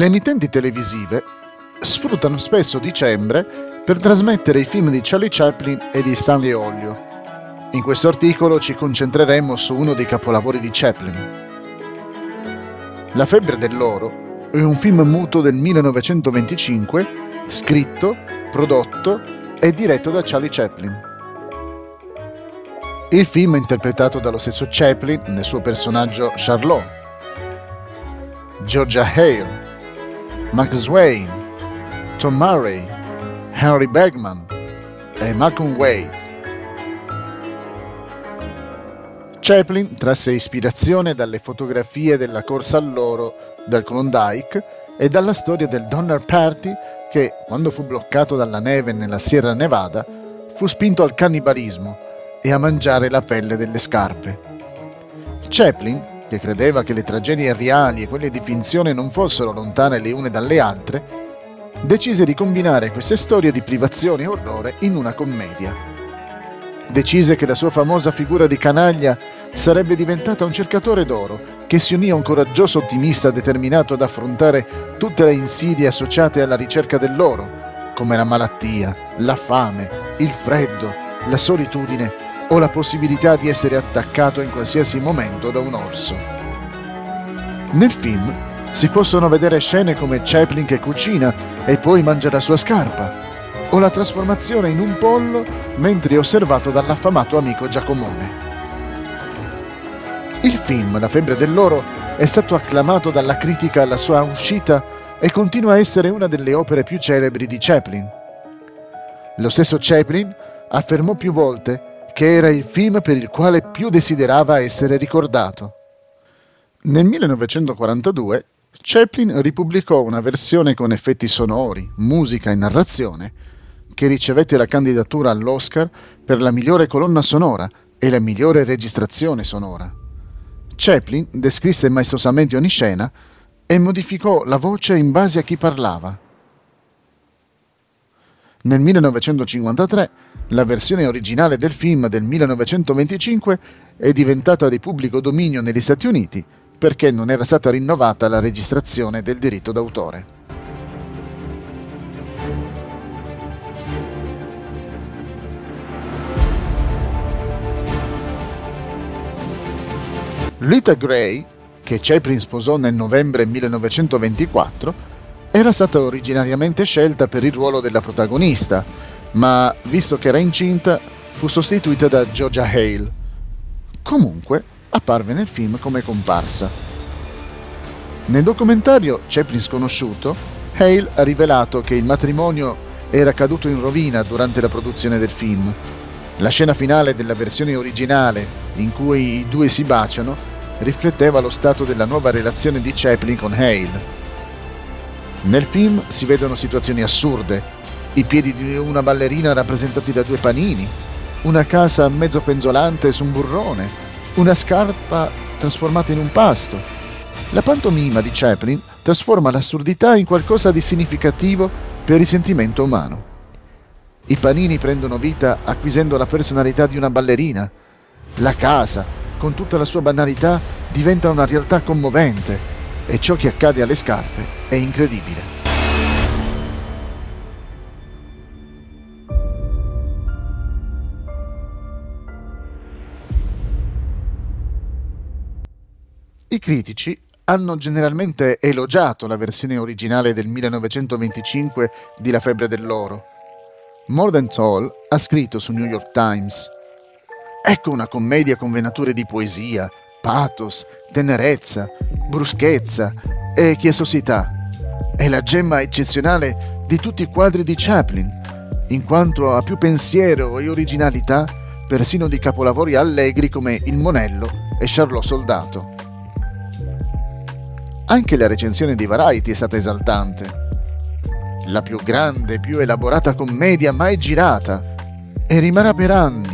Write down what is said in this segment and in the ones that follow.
Le emittenti televisive sfruttano spesso dicembre per trasmettere i film di Charlie Chaplin e di Stanley Olio. In questo articolo ci concentreremo su uno dei capolavori di Chaplin. La febbre dell'oro è un film muto del 1925 scritto, prodotto e diretto da Charlie Chaplin. Il film è interpretato dallo stesso Chaplin nel suo personaggio Charlot, Georgia Hale, Max Swain, Tom Murray, Henry Bergman e Malcolm Wade. Chaplin trasse ispirazione dalle fotografie della corsa all'oro del Klondike e dalla storia del Donner Party che, quando fu bloccato dalla neve nella Sierra Nevada, fu spinto al cannibalismo e a mangiare la pelle delle scarpe. Chaplin che credeva che le tragedie reali e quelle di finzione non fossero lontane le une dalle altre, decise di combinare queste storie di privazione e orrore in una commedia. Decise che la sua famosa figura di canaglia sarebbe diventata un cercatore d'oro che si unì a un coraggioso ottimista determinato ad affrontare tutte le insidie associate alla ricerca dell'oro, come la malattia, la fame, il freddo, la solitudine o la possibilità di essere attaccato in qualsiasi momento da un orso. Nel film si possono vedere scene come Chaplin che cucina e poi mangia la sua scarpa, o la trasformazione in un pollo mentre è osservato dall'affamato amico Giacomone. Il film La febbre dell'oro è stato acclamato dalla critica alla sua uscita e continua a essere una delle opere più celebri di Chaplin. Lo stesso Chaplin affermò più volte che era il film per il quale più desiderava essere ricordato. Nel 1942 Chaplin ripubblicò una versione con effetti sonori, musica e narrazione, che ricevette la candidatura all'Oscar per la migliore colonna sonora e la migliore registrazione sonora. Chaplin descrisse maestosamente ogni scena e modificò la voce in base a chi parlava. Nel 1953 la versione originale del film del 1925 è diventata di pubblico dominio negli Stati Uniti perché non era stata rinnovata la registrazione del diritto d'autore. Rita Gray, che Chaplin sposò nel novembre 1924, era stata originariamente scelta per il ruolo della protagonista, ma visto che era incinta fu sostituita da Georgia Hale. Comunque apparve nel film come comparsa. Nel documentario Chaplin sconosciuto, Hale ha rivelato che il matrimonio era caduto in rovina durante la produzione del film. La scena finale della versione originale, in cui i due si baciano, rifletteva lo stato della nuova relazione di Chaplin con Hale. Nel film si vedono situazioni assurde, i piedi di una ballerina rappresentati da due panini, una casa mezzo penzolante su un burrone, una scarpa trasformata in un pasto. La pantomima di Chaplin trasforma l'assurdità in qualcosa di significativo per il sentimento umano. I panini prendono vita acquisendo la personalità di una ballerina. La casa, con tutta la sua banalità, diventa una realtà commovente e ciò che accade alle scarpe è incredibile. I critici hanno generalmente elogiato la versione originale del 1925 di La febbre dell'oro. Mordenthal ha scritto su New York Times Ecco una commedia con venature di poesia, pathos, tenerezza, bruschezza e chiesosità. È la gemma eccezionale di tutti i quadri di Chaplin, in quanto ha più pensiero e originalità persino di capolavori allegri come Il Monello e Charlot Soldato. Anche la recensione di Variety è stata esaltante. La più grande, più elaborata commedia mai girata e rimarrà per anni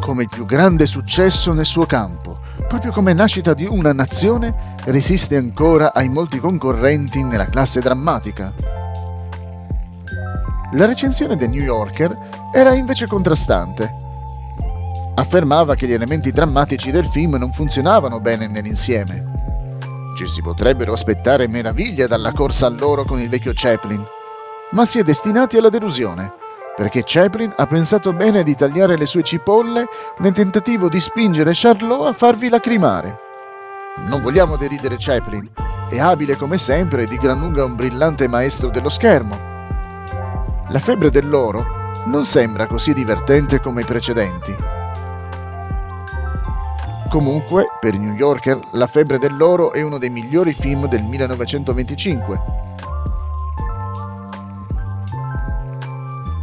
come il più grande successo nel suo campo proprio come nascita di una nazione, resiste ancora ai molti concorrenti nella classe drammatica. La recensione del New Yorker era invece contrastante. Affermava che gli elementi drammatici del film non funzionavano bene nell'insieme. Ci si potrebbero aspettare meraviglie dalla corsa all'oro con il vecchio Chaplin, ma si è destinati alla delusione, perché Chaplin ha pensato bene di tagliare le sue cipolle nel tentativo di spingere Charlot a farvi lacrimare. Non vogliamo deridere Chaplin, è abile come sempre e di gran lunga un brillante maestro dello schermo. La febbre dell'oro non sembra così divertente come i precedenti. Comunque, per i New Yorker, La febbre dell'oro è uno dei migliori film del 1925.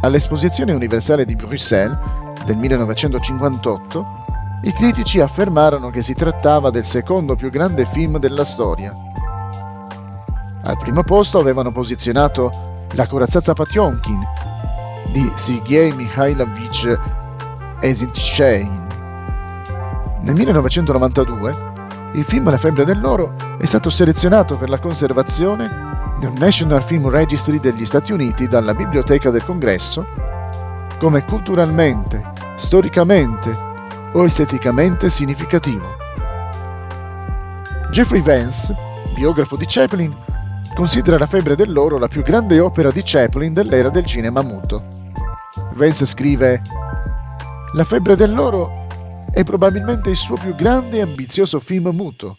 All'Esposizione universale di Bruxelles del 1958, i critici affermarono che si trattava del secondo più grande film della storia. Al primo posto avevano posizionato La corazzazza Pationkin di Sergei Mikhailovich Eisenstein nel 1992 il film La febbre dell'oro è stato selezionato per la conservazione nel National Film Registry degli Stati Uniti dalla Biblioteca del Congresso come culturalmente, storicamente o esteticamente significativo. Jeffrey Vance, biografo di Chaplin, considera La febbre dell'oro la più grande opera di Chaplin dell'era del cinema muto. Vance scrive La febbre dell'oro è probabilmente il suo più grande e ambizioso film muto.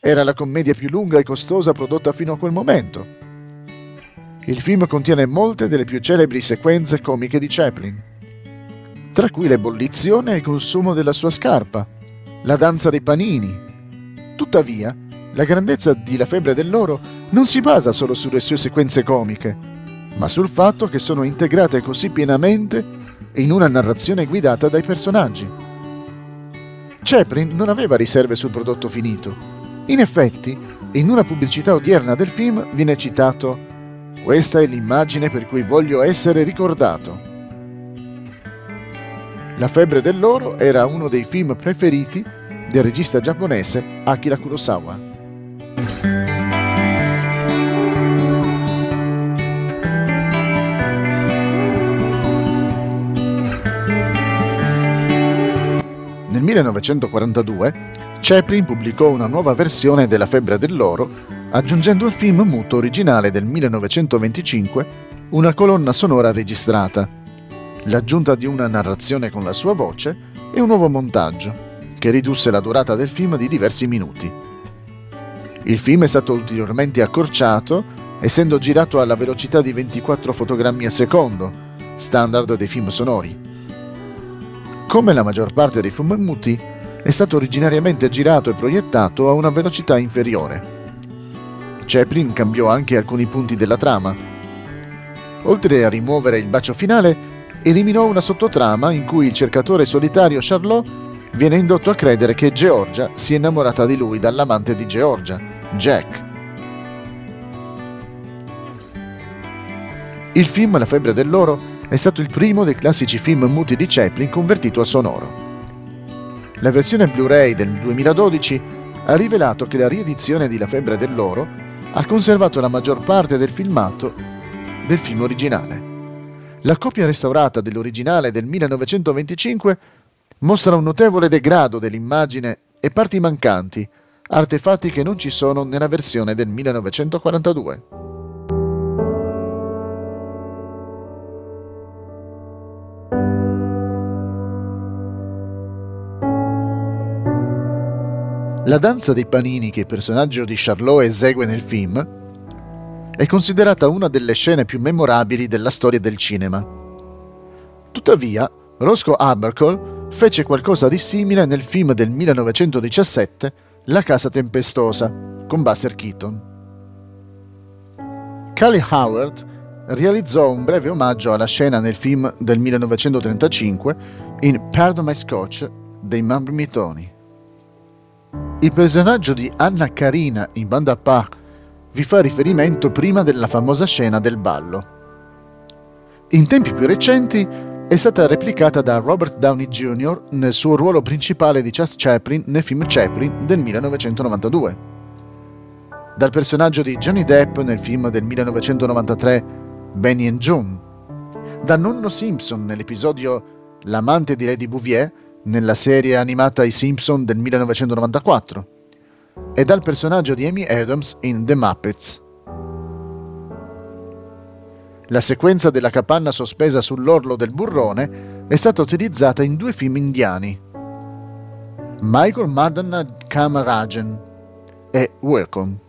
Era la commedia più lunga e costosa prodotta fino a quel momento. Il film contiene molte delle più celebri sequenze comiche di Chaplin, tra cui l'ebollizione e il consumo della sua scarpa, la danza dei panini. Tuttavia, la grandezza di La febbre dell'oro non si basa solo sulle sue sequenze comiche, ma sul fatto che sono integrate così pienamente in una narrazione guidata dai personaggi. Chaplin non aveva riserve sul prodotto finito. In effetti, in una pubblicità odierna del film viene citato Questa è l'immagine per cui voglio essere ricordato. La febbre dell'oro era uno dei film preferiti del regista giapponese Akira Kurosawa. Nel 1942 Chaplin pubblicò una nuova versione della Febbre dell'Oro, aggiungendo al film muto originale del 1925 una colonna sonora registrata, l'aggiunta di una narrazione con la sua voce e un nuovo montaggio, che ridusse la durata del film di diversi minuti. Il film è stato ulteriormente accorciato, essendo girato alla velocità di 24 fotogrammi al secondo, standard dei film sonori. Come la maggior parte dei film muti, è stato originariamente girato e proiettato a una velocità inferiore. Chaplin cambiò anche alcuni punti della trama. Oltre a rimuovere il bacio finale, eliminò una sottotrama in cui il cercatore solitario Charlot viene indotto a credere che Georgia sia innamorata di lui dall'amante di Georgia, Jack. Il film La febbre dell'oro è stato il primo dei classici film muti di Chaplin convertito al sonoro. La versione Blu-ray del 2012 ha rivelato che la riedizione di La febbre dell'oro ha conservato la maggior parte del filmato del film originale. La copia restaurata dell'originale del 1925 mostra un notevole degrado dell'immagine e parti mancanti, artefatti che non ci sono nella versione del 1942. La danza dei panini che il personaggio di Charlot esegue nel film è considerata una delle scene più memorabili della storia del cinema. Tuttavia, Roscoe Abercrombie fece qualcosa di simile nel film del 1917 La casa tempestosa con Buster Keaton. Callie Howard realizzò un breve omaggio alla scena nel film del 1935 in Pardon My Scotch dei Mammitoni. Il personaggio di Anna Karina in Banda Park vi fa riferimento prima della famosa scena del ballo. In tempi più recenti è stata replicata da Robert Downey Jr. nel suo ruolo principale di Charles Chaplin nel film Chaplin del 1992. Dal personaggio di Johnny Depp nel film del 1993 Benny and June. Da nonno Simpson nell'episodio L'amante di Lady Bouvier nella serie animata I Simpson del 1994 e dal personaggio di Amy Adams in The Muppets. La sequenza della capanna sospesa sull'orlo del burrone è stata utilizzata in due film indiani. Michael Madonna Kamarajan e Welcome.